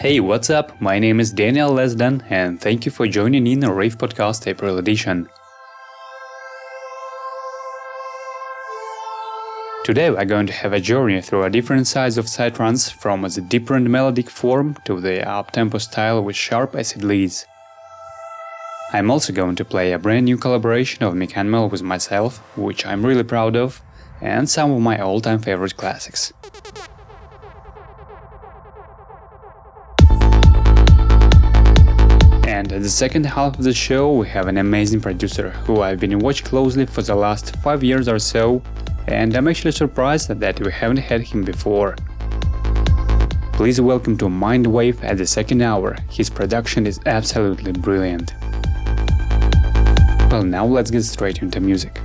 Hey, what's up? My name is Daniel Lesden, and thank you for joining in the Rave Podcast April edition. Today we're going to have a journey through a different sides of psytrance, from the different melodic form to the up-tempo style with sharp acid leads. I'm also going to play a brand new collaboration of Mechanimal with myself, which I'm really proud of, and some of my all-time favorite classics. And at the second half of the show, we have an amazing producer who I've been watching closely for the last 5 years or so, and I'm actually surprised that we haven't had him before. Please welcome to Mindwave at the second hour, his production is absolutely brilliant. Well, now let's get straight into music.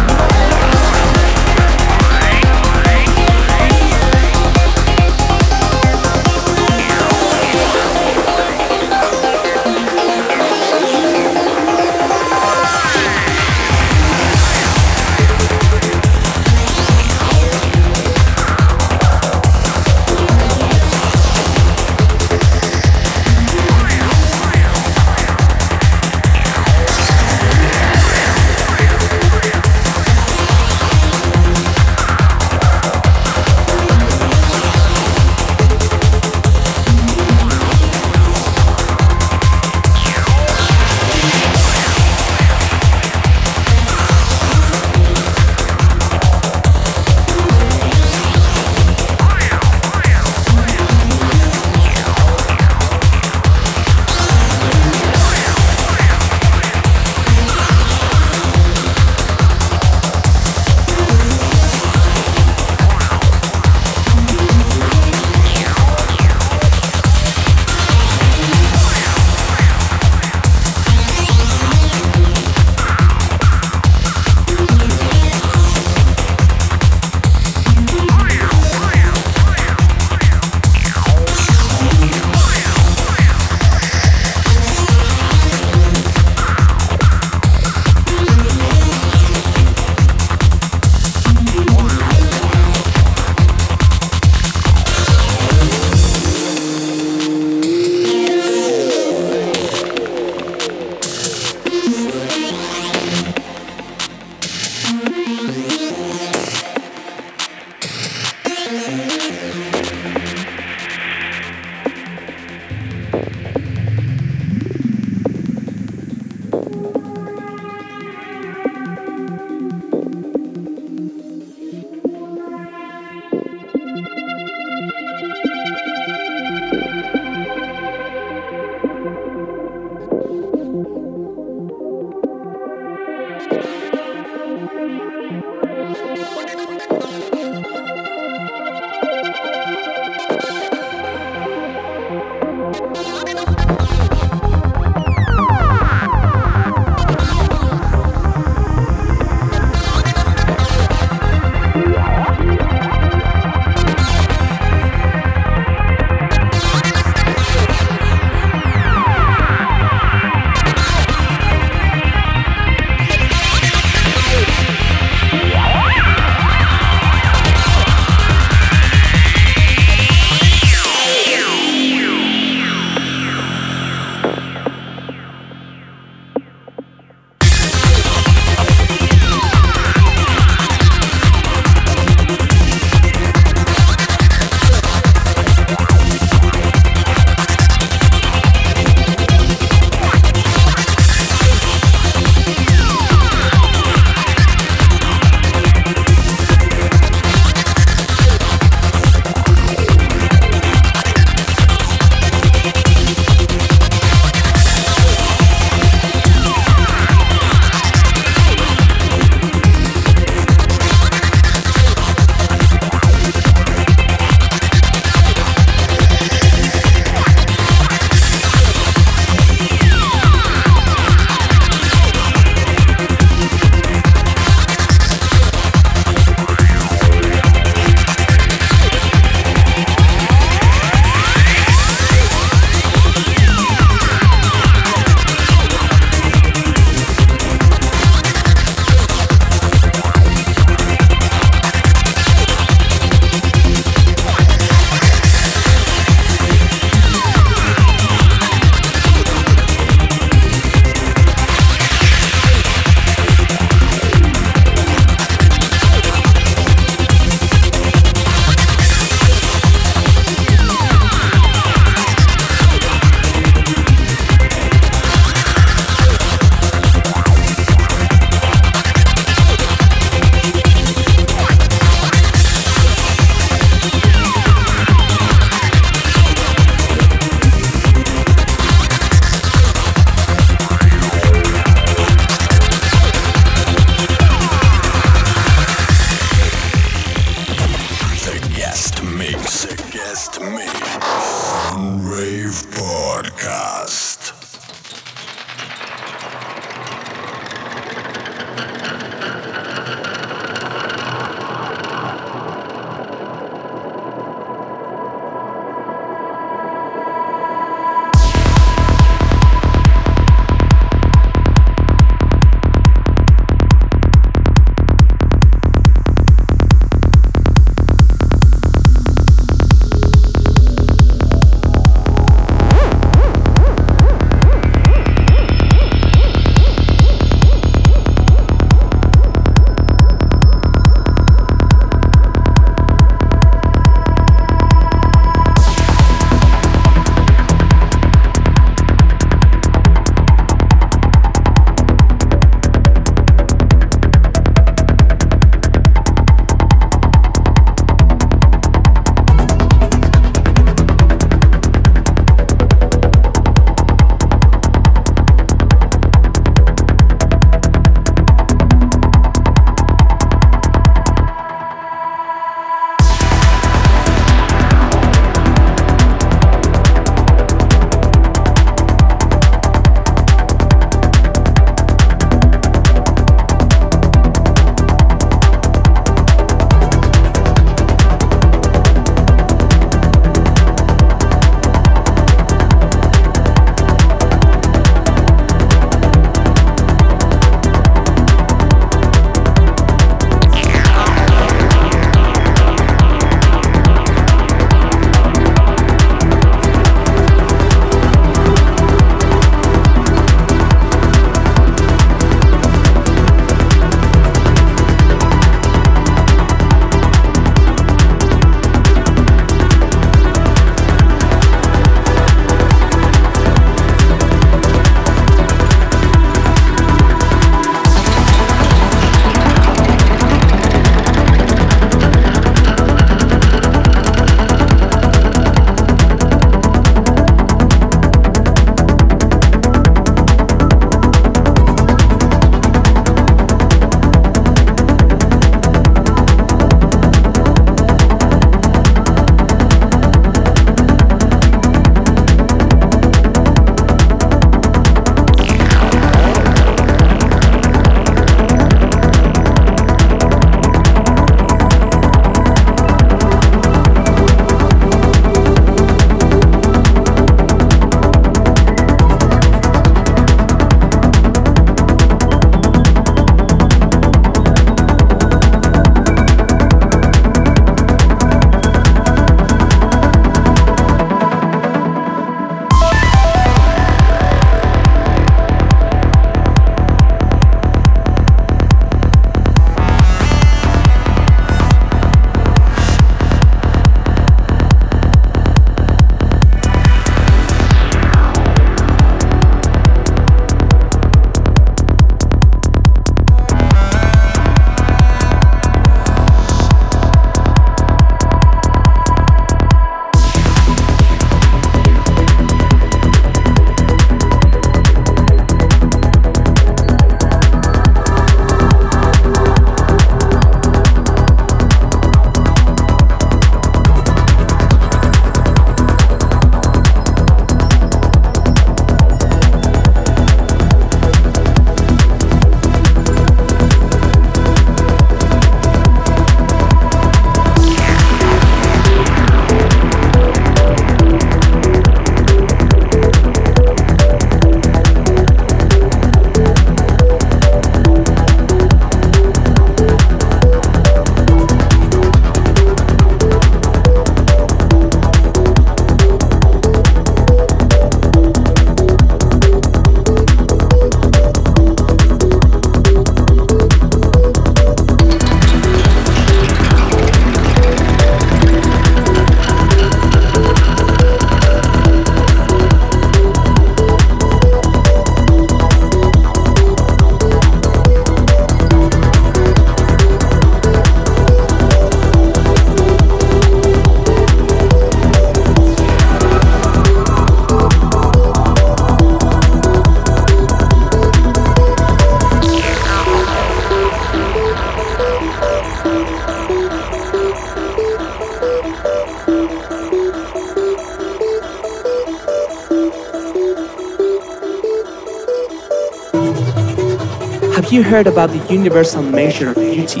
Heard about the universal measure of beauty?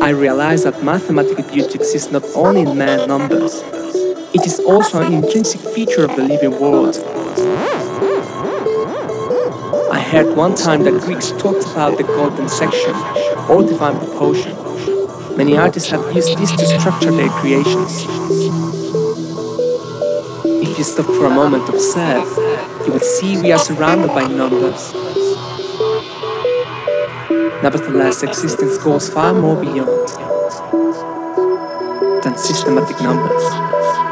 I realized that mathematical beauty exists not only in man numbers, it is also an intrinsic feature of the living world. I heard one time that Greeks talked about the golden section, or divine proportion. Many artists have used this to structure their creations. If you stop for a moment observe, you will see we are surrounded by numbers. Nevertheless, existence goes far more beyond than systematic numbers.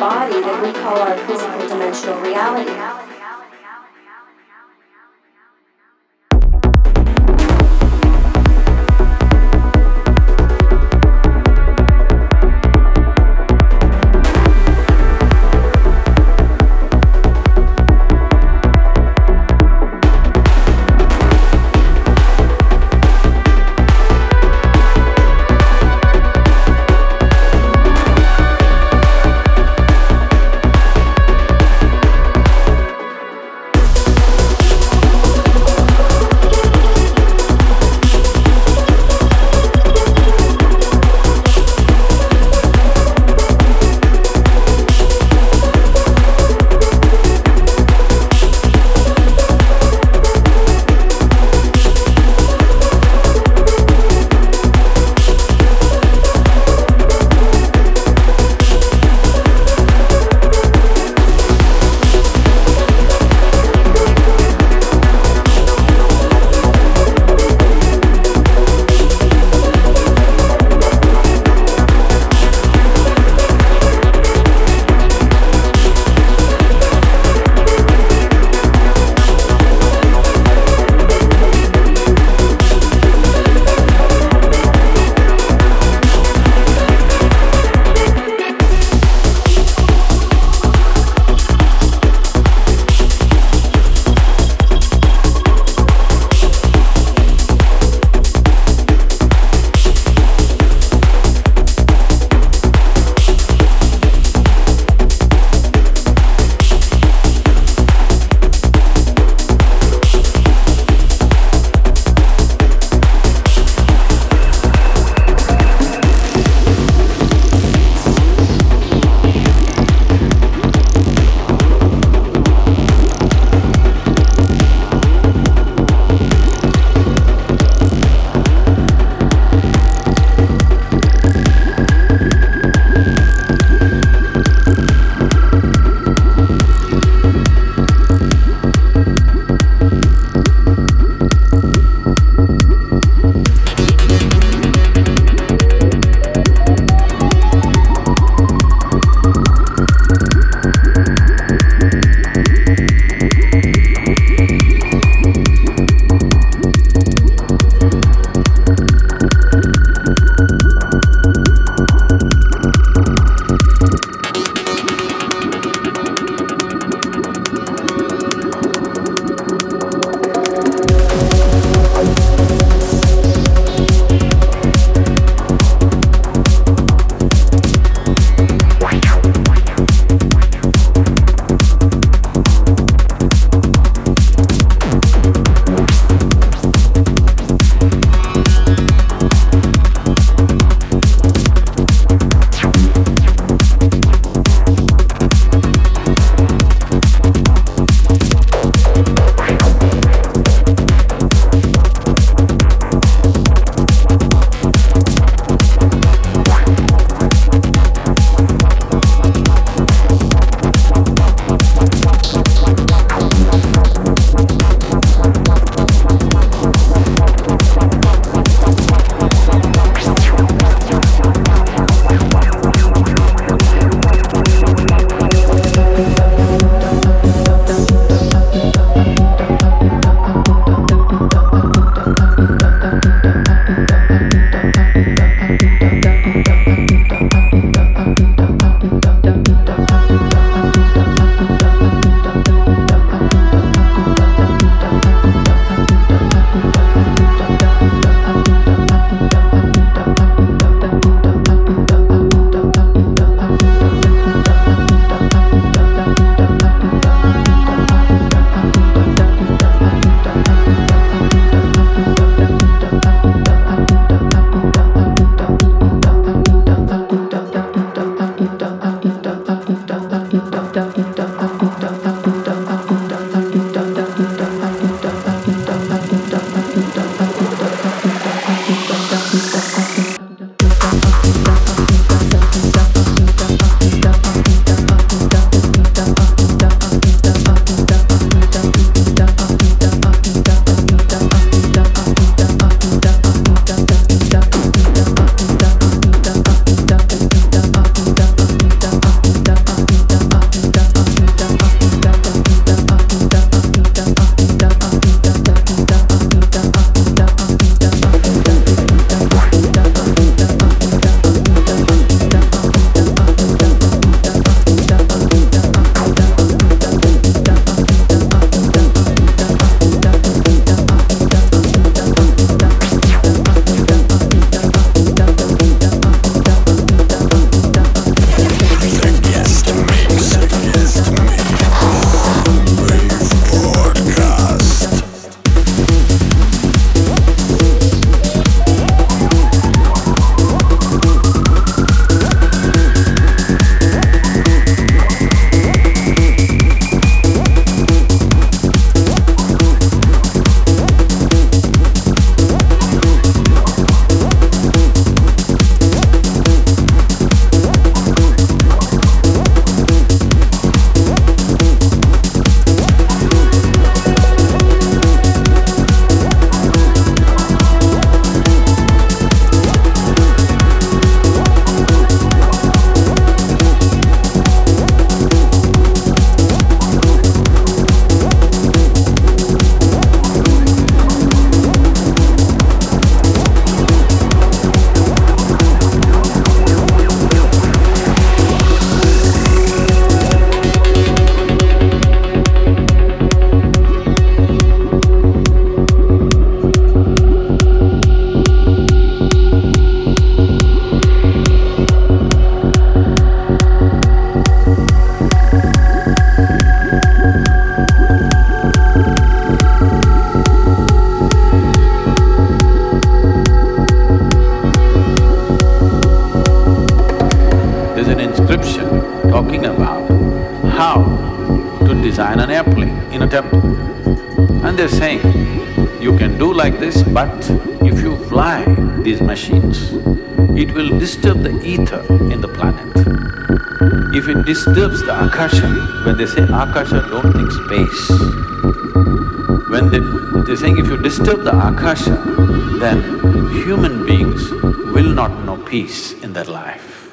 body that we call our physical dimensional reality. Disturbs the akasha, when they say akasha, don't think space. When they, they're saying if you disturb the akasha, then human beings will not know peace in their life.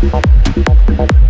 Musik